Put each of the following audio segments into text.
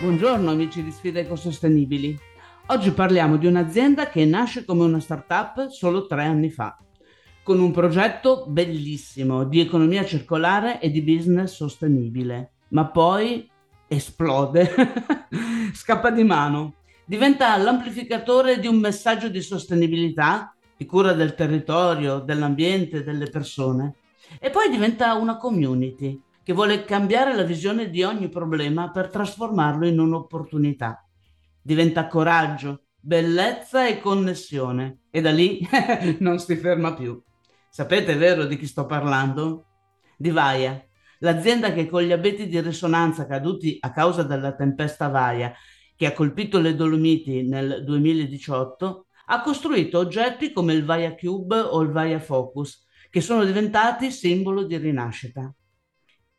Buongiorno amici di Sfide Ecosostenibili. Oggi parliamo di un'azienda che nasce come una startup solo tre anni fa, con un progetto bellissimo di economia circolare e di business sostenibile, ma poi esplode, scappa di mano, diventa l'amplificatore di un messaggio di sostenibilità, di cura del territorio, dell'ambiente, delle persone, e poi diventa una community che vuole cambiare la visione di ogni problema per trasformarlo in un'opportunità. Diventa coraggio, bellezza e connessione e da lì non si ferma più. Sapete vero di chi sto parlando? Di Vaia, l'azienda che con gli abeti di risonanza caduti a causa della tempesta Vaia che ha colpito le Dolomiti nel 2018 ha costruito oggetti come il Vaia Cube o il Vaia Focus che sono diventati simbolo di rinascita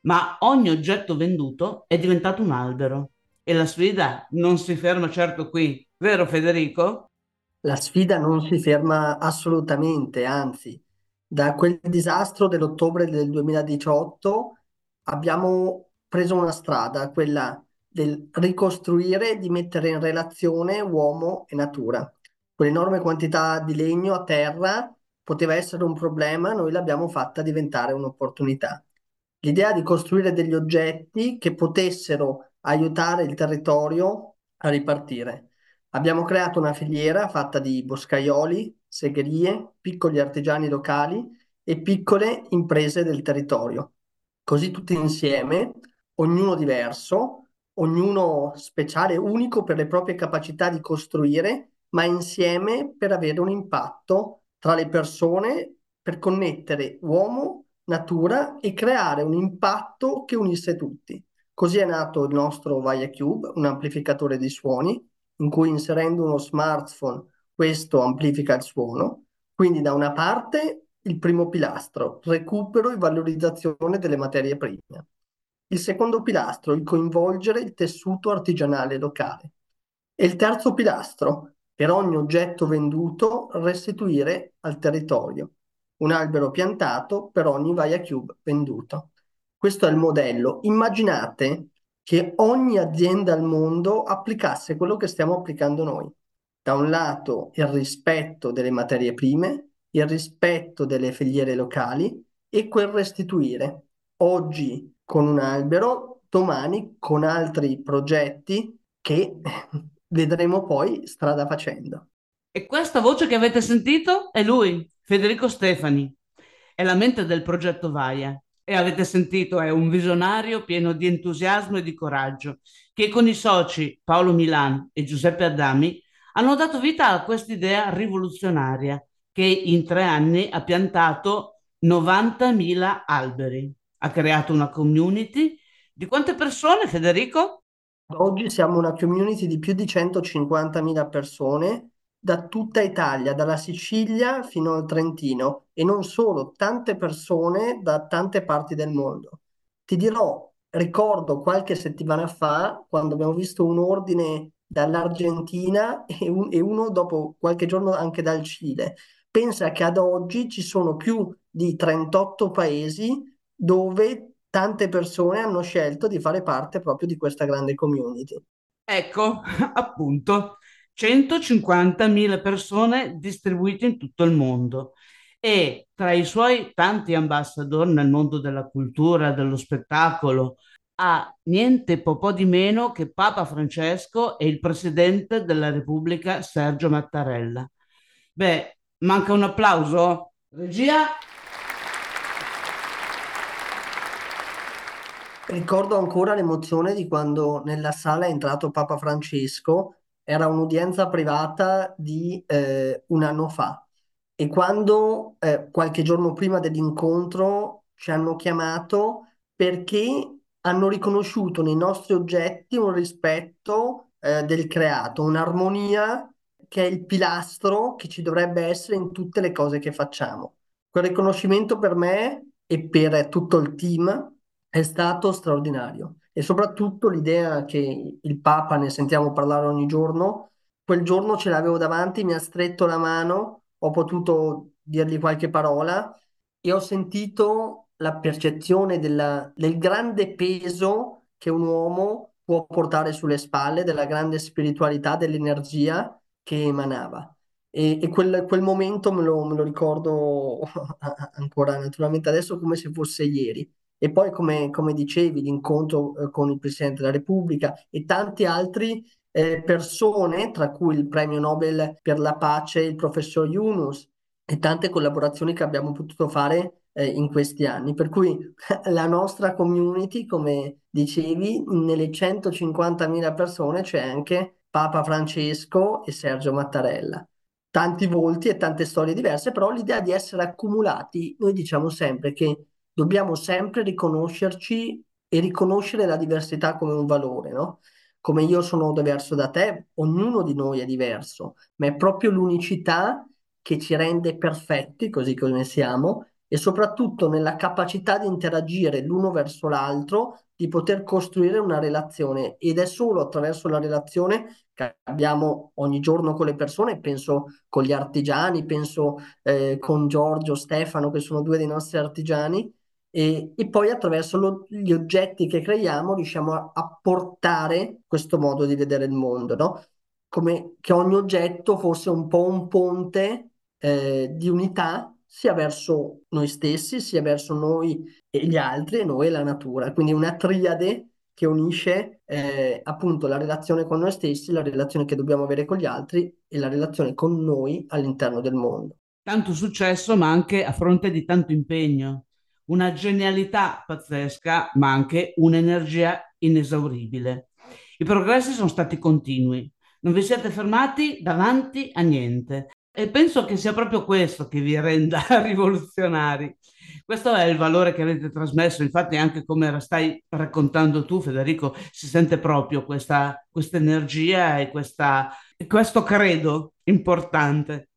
ma ogni oggetto venduto è diventato un albero e la sfida non si ferma certo qui, vero Federico? La sfida non si ferma assolutamente, anzi, da quel disastro dell'ottobre del 2018 abbiamo preso una strada, quella del ricostruire di mettere in relazione uomo e natura. Quell'enorme quantità di legno a terra poteva essere un problema, noi l'abbiamo fatta diventare un'opportunità l'idea di costruire degli oggetti che potessero aiutare il territorio a ripartire. Abbiamo creato una filiera fatta di boscaioli, segherie, piccoli artigiani locali e piccole imprese del territorio. Così tutti insieme, ognuno diverso, ognuno speciale, unico per le proprie capacità di costruire, ma insieme per avere un impatto tra le persone, per connettere uomo natura e creare un impatto che unisse tutti. Così è nato il nostro Vaia Cube, un amplificatore di suoni, in cui inserendo uno smartphone questo amplifica il suono. Quindi da una parte il primo pilastro, recupero e valorizzazione delle materie prime. Il secondo pilastro, il coinvolgere il tessuto artigianale locale. E il terzo pilastro, per ogni oggetto venduto, restituire al territorio un albero piantato per ogni Vaia Cube venduto. Questo è il modello. Immaginate che ogni azienda al mondo applicasse quello che stiamo applicando noi. Da un lato il rispetto delle materie prime, il rispetto delle filiere locali e quel restituire. Oggi con un albero, domani con altri progetti che vedremo poi strada facendo. E questa voce che avete sentito è lui, Federico Stefani è la mente del progetto Vaia e avete sentito è un visionario pieno di entusiasmo e di coraggio che con i soci Paolo Milan e Giuseppe Adami hanno dato vita a quest'idea rivoluzionaria che in tre anni ha piantato 90.000 alberi. Ha creato una community di quante persone, Federico? Oggi siamo una community di più di 150.000 persone da tutta Italia, dalla Sicilia fino al Trentino e non solo, tante persone da tante parti del mondo. Ti dirò, ricordo qualche settimana fa quando abbiamo visto un ordine dall'Argentina e, un, e uno dopo qualche giorno anche dal Cile. Pensa che ad oggi ci sono più di 38 paesi dove tante persone hanno scelto di fare parte proprio di questa grande community. Ecco, appunto. 150.000 persone distribuite in tutto il mondo e tra i suoi tanti ambassador nel mondo della cultura, dello spettacolo, ha niente po' di meno che Papa Francesco e il Presidente della Repubblica Sergio Mattarella. Beh, manca un applauso? Regia? Ricordo ancora l'emozione di quando nella sala è entrato Papa Francesco era un'udienza privata di eh, un anno fa e quando eh, qualche giorno prima dell'incontro ci hanno chiamato perché hanno riconosciuto nei nostri oggetti un rispetto eh, del creato, un'armonia che è il pilastro che ci dovrebbe essere in tutte le cose che facciamo. Quel riconoscimento per me e per tutto il team è stato straordinario e soprattutto l'idea che il Papa, ne sentiamo parlare ogni giorno, quel giorno ce l'avevo davanti, mi ha stretto la mano, ho potuto dirgli qualche parola e ho sentito la percezione della, del grande peso che un uomo può portare sulle spalle, della grande spiritualità, dell'energia che emanava. E, e quel, quel, momento me lo, me lo ricordo ancora naturalmente adesso come se fosse ieri. E poi, come, come dicevi, l'incontro eh, con il Presidente della Repubblica e tanti altri eh, persone, tra cui il premio Nobel per la pace, il professor Yunus, e tante collaborazioni che abbiamo potuto fare eh, in questi anni. Per cui la nostra community, come dicevi, nelle 150.000 persone c'è anche Papa Francesco e Sergio Mattarella. Tanti volti e tante storie diverse, però l'idea di essere accumulati, noi diciamo sempre che dobbiamo sempre riconoscerci e riconoscere la diversità come un valore, no? Come io sono diverso da te, ognuno di noi è diverso, ma è proprio l'unicità che ci rende perfetti, così come siamo, e soprattutto nella capacità di interagire l'uno verso l'altro, di poter costruire una relazione ed è solo attraverso la relazione che abbiamo ogni giorno con le persone, penso con gli artigiani, penso eh, con Giorgio, Stefano, che sono due dei nostri artigiani, e, e poi attraverso lo, gli oggetti che creiamo riusciamo a, a, portare questo modo di vedere il mondo, no? Come che ogni oggetto fosse un po' un ponte eh, di unità sia verso noi stessi, sia verso noi e gli altri, e noi e la natura. Quindi una triade che unisce eh, appunto la relazione con noi stessi, la relazione che dobbiamo avere con gli altri e la relazione con noi all'interno del mondo. Tanto successo, ma anche a fronte di tanto impegno una genialità pazzesca, ma anche un'energia inesauribile. I progressi sono stati continui, non vi siete fermati davanti a niente e penso che sia proprio questo che vi renda rivoluzionari. Questo è il valore che avete trasmesso, infatti anche come stai raccontando tu Federico, si sente proprio questa, questa energia e questa, questo credo importante.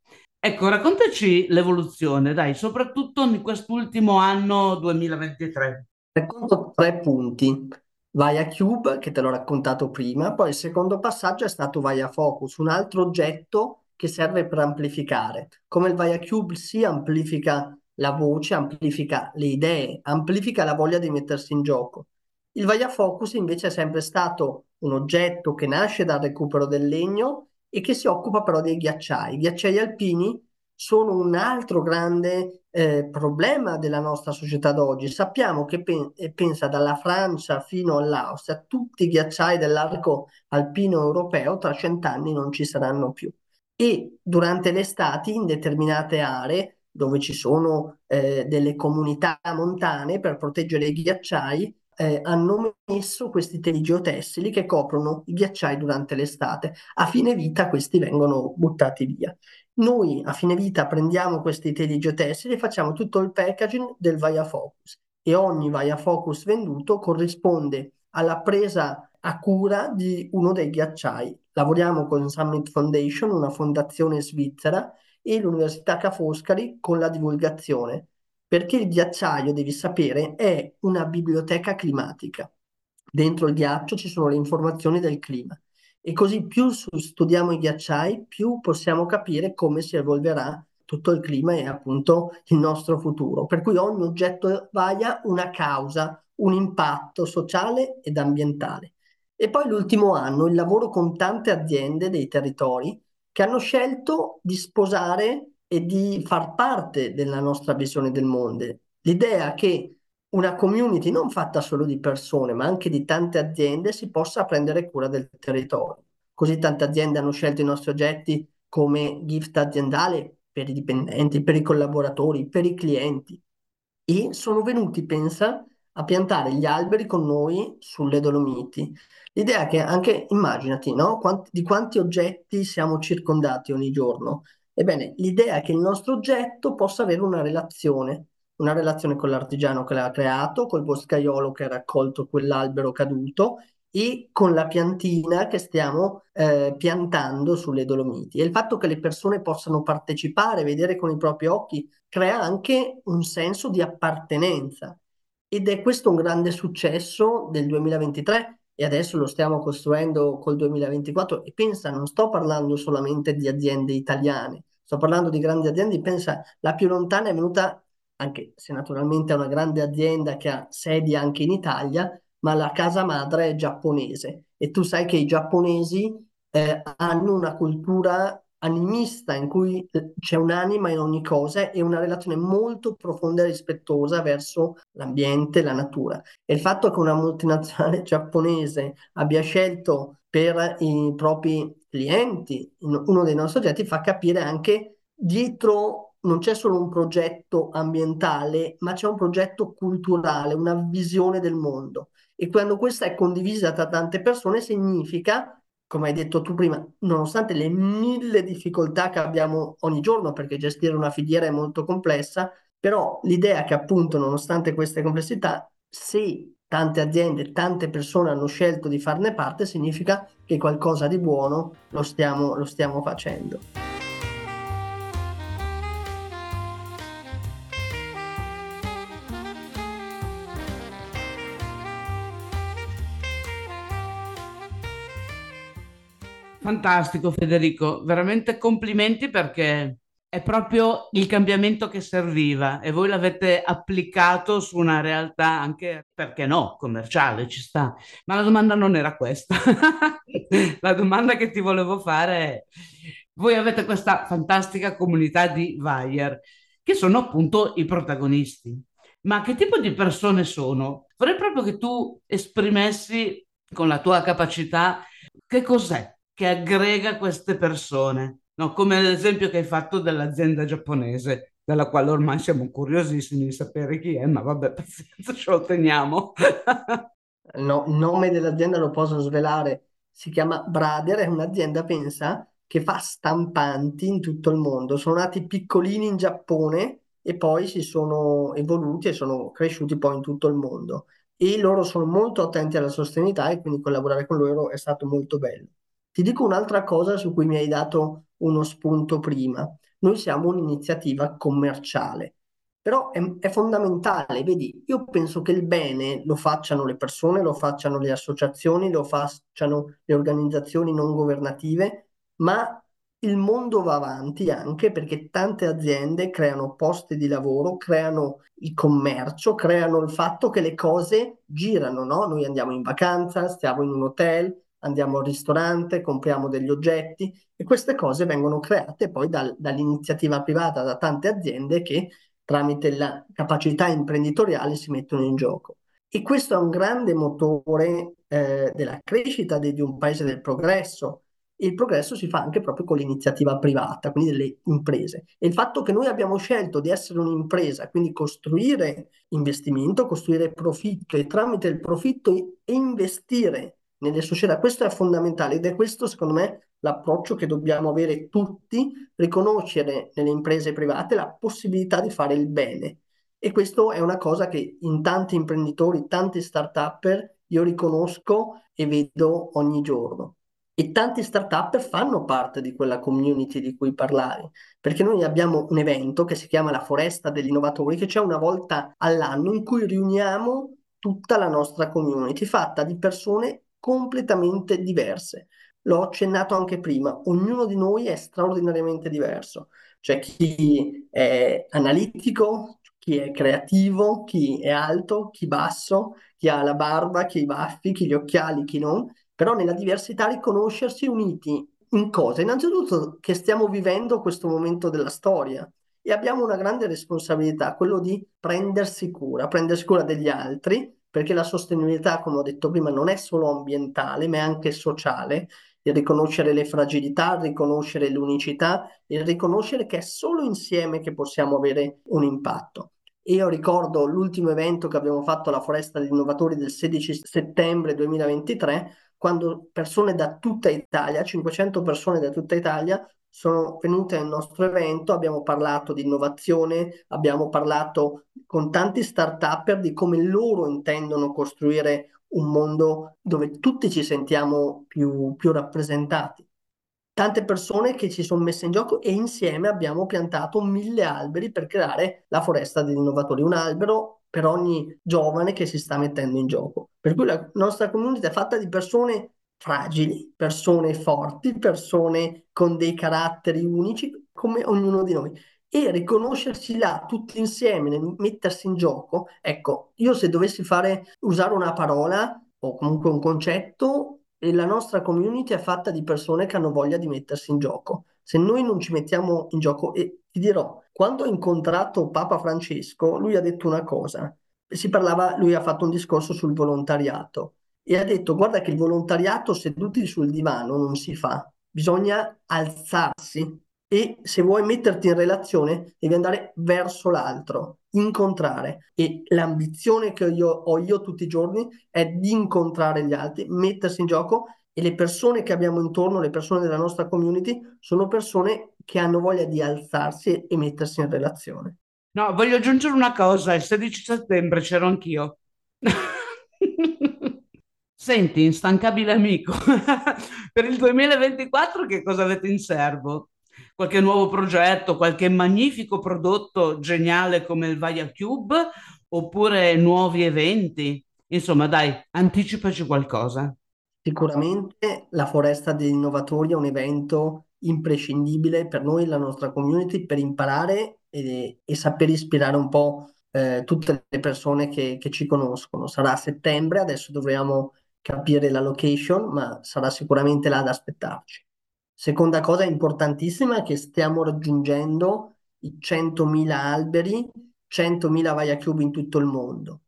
Ecco, raccontaci l'evoluzione, dai, soprattutto in quest'ultimo anno 2023. Racconto tre punti. Vai a Cube, che te l'ho raccontato prima, poi il secondo passaggio è stato vai a Focus, un altro oggetto che serve per amplificare. Come il vai a Cube si amplifica la voce, amplifica le idee, amplifica la voglia di mettersi in gioco. Il vai a Focus invece è sempre stato un oggetto che nasce dal recupero del legno e che si occupa però dei ghiacciai. I ghiacciai alpini sono un altro grande eh, problema della nostra società d'oggi. Sappiamo che pen- eh, pensa dalla Francia fino all'Austria, tutti i ghiacciai dell'arco alpino europeo tra cent'anni non ci saranno più. E durante le estati in determinate aree dove ci sono eh, delle comunità montane per proteggere i ghiacciai, eh, hanno messo questi teli geotessili che coprono i ghiacciai durante l'estate. A fine vita questi vengono buttati via. Noi a fine vita prendiamo questi teli geotessili e facciamo tutto il packaging del Vaia Focus e ogni Vaia Focus venduto corrisponde alla presa a cura di uno dei ghiacciai. Lavoriamo con Summit Foundation, una fondazione svizzera, e l'Università Ca' Foscari con la divulgazione perché il ghiacciaio, devi sapere, è una biblioteca climatica. Dentro il ghiaccio ci sono le informazioni del clima e così più studiamo i ghiacciai, più possiamo capire come si evolverà tutto il clima e appunto il nostro futuro. Per cui ogni oggetto vaia una causa, un impatto sociale ed ambientale. E poi l'ultimo anno il lavoro con tante aziende dei territori che hanno scelto di sposare e di far parte della nostra visione del mondo. L'idea che una community non fatta solo di persone, ma anche di tante aziende si possa prendere cura del territorio. Così tante aziende hanno scelto i nostri oggetti come gift aziendale per i dipendenti, per i collaboratori, per i clienti e sono venuti, pensa, a piantare gli alberi con noi sulle Dolomiti. L'idea è che anche, immaginati, no? Quanti, di quanti oggetti siamo circondati ogni giorno. Ebbene, l'idea è che il nostro oggetto possa avere una relazione, una relazione con l'artigiano che l'ha creato, col boscaiolo che ha raccolto quell'albero caduto e con la piantina che stiamo eh, piantando sulle Dolomiti. E il fatto che le persone possano partecipare, vedere con i propri occhi, crea anche un senso di appartenenza. Ed è questo un grande successo del 2023 e adesso lo stiamo costruendo col 2024 e pensa, non sto parlando solamente di aziende italiane, sto parlando di grandi aziende, pensa, la più lontana è venuta, anche se naturalmente è una grande azienda che ha sedi anche in Italia, ma la casa madre è giapponese. E tu sai che i giapponesi eh, hanno una cultura animista in cui eh, c'è un'anima in ogni cosa e una relazione molto profonda e rispettosa verso l'ambiente, la natura. E il fatto che una multinazionale giapponese abbia scelto per i propri clienti uno dei nostri oggetti fa capire anche dietro non c'è solo un progetto ambientale, ma c'è un progetto culturale, una visione del mondo. E quando questa è condivisa da tante persone significa come hai detto tu prima, nonostante le mille difficoltà che abbiamo ogni giorno, perché gestire una filiera è molto complessa, però l'idea che appunto, nonostante queste complessità, se tante aziende, tante persone hanno scelto di farne parte, significa che qualcosa di buono lo stiamo, lo stiamo facendo. Fantastico Federico, veramente complimenti perché è proprio il cambiamento che serviva e voi l'avete applicato su una realtà anche, perché no, commerciale, ci sta. Ma la domanda non era questa. la domanda che ti volevo fare è, voi avete questa fantastica comunità di Bayer, che sono appunto i protagonisti. Ma che tipo di persone sono? Vorrei proprio che tu esprimessi con la tua capacità che cos'è che aggrega queste persone, no? come l'esempio che hai fatto dell'azienda giapponese, della quale ormai siamo curiosissimi di sapere chi è, ma vabbè, pazienza, ce lo teniamo. no, il nome dell'azienda lo posso svelare, si chiama Brader, è un'azienda, pensa, che fa stampanti in tutto il mondo. Sono nati piccolini in Giappone e poi si sono evoluti e sono cresciuti poi in tutto il mondo. E loro sono molto attenti alla sostenibilità e quindi collaborare con loro è stato molto bello. Ti dico un'altra cosa su cui mi hai dato uno spunto prima. Noi siamo un'iniziativa commerciale, però è, è, fondamentale, vedi, io penso che il bene lo facciano le persone, lo facciano le associazioni, lo facciano le organizzazioni non governative, ma il mondo va avanti anche perché tante aziende creano posti di lavoro, creano il commercio, creano il fatto che le cose girano, no? Noi andiamo in vacanza, stiamo in un hotel, andiamo al ristorante, compriamo degli oggetti e queste cose vengono create poi dal, dall'iniziativa privata, da tante aziende che tramite la capacità imprenditoriale si mettono in gioco. E questo è un grande motore eh, della crescita di, di un paese del progresso. Il progresso si fa anche proprio con l'iniziativa privata, quindi delle imprese. E il fatto che noi abbiamo scelto di essere un'impresa, quindi costruire investimento, costruire profitto e tramite il profitto investire nelle società. Questo è fondamentale ed è questo, secondo me, l'approccio che dobbiamo avere tutti, riconoscere nelle imprese private la possibilità di fare il bene. E questo è una cosa che in tanti imprenditori, tanti start-upper io riconosco e vedo ogni giorno. E tanti start-up fanno parte di quella community di cui parlavi, perché noi abbiamo un evento che si chiama la Foresta degli Innovatori, che c'è una volta all'anno in cui riuniamo tutta la nostra community, fatta di persone completamente diverse. L'ho accennato anche prima, ognuno di noi è straordinariamente diverso. C'è chi è analitico, chi è creativo, chi è alto, chi basso, chi ha la barba, chi i baffi, chi gli occhiali, chi non, però nella diversità riconoscersi uniti in cosa? Innanzitutto che stiamo vivendo questo momento della storia e abbiamo una grande responsabilità, quello di prendersi cura, prendersi cura degli altri perché la sostenibilità, come ho detto prima, non è solo ambientale, ma è anche sociale, il riconoscere le fragilità, il riconoscere l'unicità, il riconoscere che è solo insieme che possiamo avere un impatto. Io ricordo l'ultimo evento che abbiamo fatto alla Foresta degli Innovatori del 16 settembre 2023, quando persone da tutta Italia, 500 persone da tutta Italia, sono venute al nostro evento, abbiamo parlato di innovazione, abbiamo parlato con tanti start-upper di come loro intendono costruire un mondo dove tutti ci sentiamo più, più rappresentati. Tante persone che ci sono messe in gioco e insieme abbiamo piantato mille alberi per creare la foresta degli innovatori, un albero per ogni giovane che si sta mettendo in gioco. Per cui la nostra comunità è fatta di persone fragili, persone forti, persone con dei caratteri unici come ognuno di noi. e riconoscersi là tutti insieme, mettersi in gioco. Ecco, io se dovessi fare, usare una parola o comunque un concetto, la nostra community è fatta di persone che hanno voglia di mettersi in gioco. Se noi non ci mettiamo in gioco, e ti dirò, quando ho incontrato Papa Francesco, lui ha detto una cosa, si parlava, lui ha fatto un discorso sul volontariato e ha detto guarda che il volontariato seduti sul divano non si fa, bisogna alzarsi e se vuoi metterti in relazione devi andare verso l'altro, incontrare e l'ambizione che io, ho io tutti i giorni è di incontrare gli altri, mettersi in gioco e le persone che abbiamo intorno, le persone della nostra community, sono persone che hanno voglia di alzarsi e mettersi in relazione. No, voglio aggiungere una cosa, il 16 settembre c'ero anch'io. Senti, instancabile amico, per il 2024 che cosa avete in serbo? qualche nuovo progetto, qualche magnifico prodotto geniale come il Vaya Cube oppure nuovi eventi? Insomma, dai, anticipaci qualcosa. Sicuramente la Foresta degli Innovatori è un evento imprescindibile per noi, la nostra community, per imparare e, e saper ispirare un po' eh, tutte le persone che, che ci conoscono. Sarà a settembre, adesso dovremo capire la location, ma sarà sicuramente là ad aspettarci. Seconda cosa importantissima è che stiamo raggiungendo i 100.000 alberi, 100.000 Vaia Cube in tutto il mondo.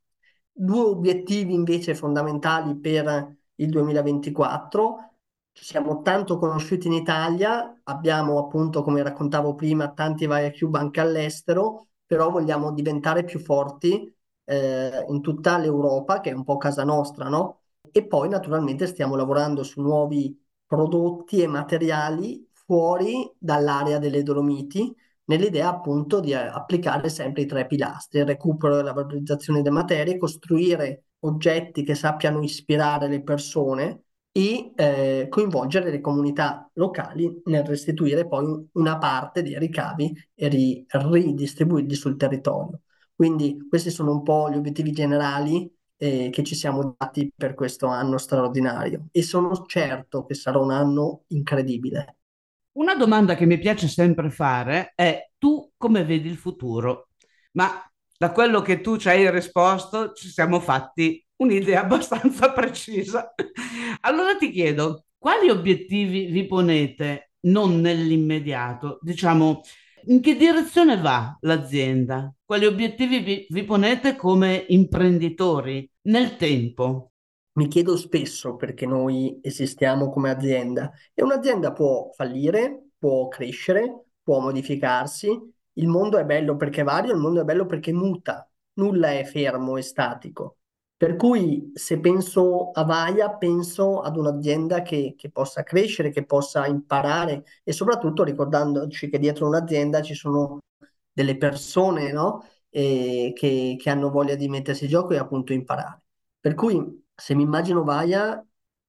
Due obiettivi invece fondamentali per il 2024. Ci siamo tanto conosciuti in Italia, abbiamo appunto, come raccontavo prima, tanti Vaia Cube anche all'estero, però vogliamo diventare più forti eh, in tutta l'Europa, che è un po' casa nostra, no? E poi naturalmente stiamo lavorando su nuovi prodotti e materiali fuori dall'area delle Dolomiti, nell'idea appunto di eh, applicare sempre i tre pilastri, il recupero e la valorizzazione delle materie, costruire oggetti che sappiano ispirare le persone e eh, coinvolgere le comunità locali nel restituire poi una parte dei ricavi e ri- ridistribuirli sul territorio. Quindi questi sono un po' gli obiettivi generali eh, che ci siamo dati per questo anno straordinario e sono certo che sarà un anno incredibile. Una domanda che mi piace sempre fare è tu come vedi il futuro? Ma da quello che tu ci hai risposto ci siamo fatti un'idea abbastanza precisa. Allora ti chiedo, quali obiettivi vi ponete non nell'immediato, diciamo in che direzione va l'azienda? Quali obiettivi vi, vi ponete come imprenditori nel tempo? Mi chiedo spesso perché noi esistiamo come azienda e un'azienda può fallire, può crescere, può modificarsi. Il mondo è bello perché vario, il mondo è bello perché muta, nulla è fermo e statico. Per cui se penso a Vaia, penso ad un'azienda che, che, possa crescere, che possa imparare e soprattutto ricordandoci che dietro un'azienda ci sono delle persone no? e che, che, hanno voglia di mettersi in gioco e appunto imparare. Per cui se mi immagino Vaia,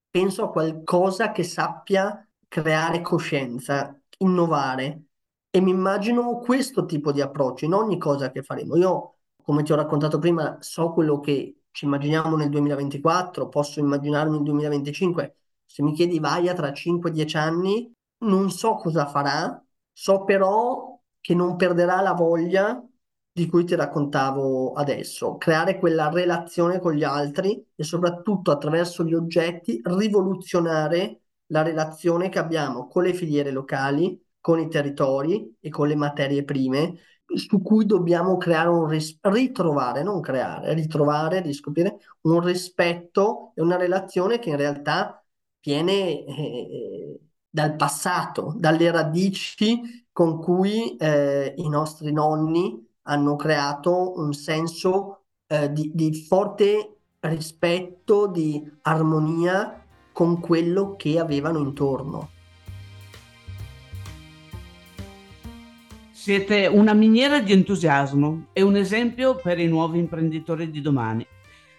penso a qualcosa che sappia creare coscienza, innovare e mi immagino questo tipo di approccio in ogni cosa che faremo. Io, come ti ho raccontato prima, so quello che ci immaginiamo nel 2024, posso immaginarmi nel 2025. Se mi chiedi Vaia tra 5-10 anni, non so cosa farà, so però che non perderà la voglia di cui ti raccontavo adesso, creare quella relazione con gli altri e soprattutto attraverso gli oggetti rivoluzionare la relazione che abbiamo con le filiere locali, con i territori e con le materie prime su cui dobbiamo creare un ris- ritrovare, non creare, ritrovare, riscoprire un rispetto e una relazione che in realtà viene eh, dal passato, dalle radici con cui eh, i nostri nonni hanno creato un senso eh, di, di forte rispetto, di armonia con quello che avevano intorno. Siete una miniera di entusiasmo e un esempio per i nuovi imprenditori di domani,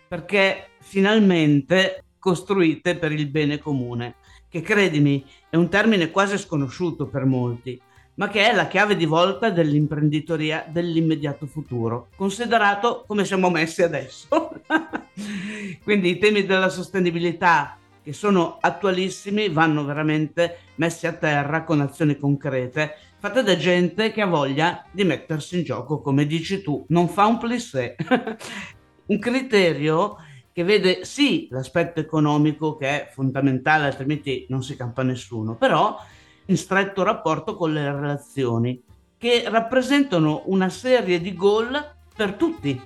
perché finalmente costruite per il bene comune, che credimi è un termine quasi sconosciuto per molti, ma che è la chiave di volta dell'imprenditoria dell'immediato futuro, considerato come siamo messi adesso. Quindi i temi della sostenibilità che sono attualissimi, vanno veramente messi a terra con azioni concrete, fatte da gente che ha voglia di mettersi in gioco, come dici tu, non fa un plissé. un criterio che vede sì l'aspetto economico che è fondamentale, altrimenti non si campa nessuno, però in stretto rapporto con le relazioni, che rappresentano una serie di goal per tutti.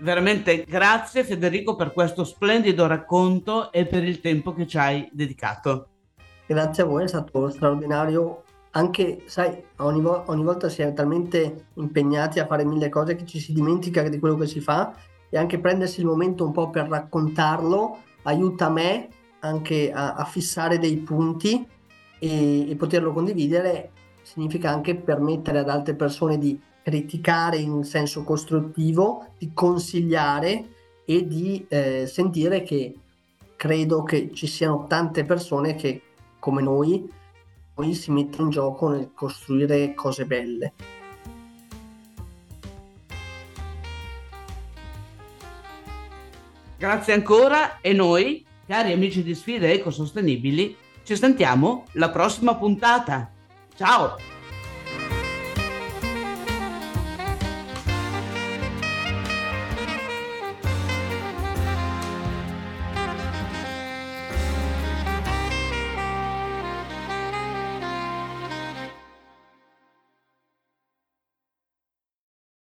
Veramente grazie Federico per questo splendido racconto e per il tempo che ci hai dedicato. Grazie a voi, è stato straordinario anche, sai, ogni, vo- ogni volta si è talmente impegnati a fare mille cose che ci si dimentica di quello che si fa e anche prendersi il momento un po' per raccontarlo aiuta me anche a, a fissare dei punti e, e, poterlo condividere significa anche permettere ad altre persone di criticare in senso costruttivo, di consigliare e di eh, sentire che credo che ci siano tante persone che come noi poi si mette in gioco nel costruire cose belle. Grazie ancora e noi, cari amici di Sfide Ecosostenibili, ci sentiamo la prossima puntata. Ciao!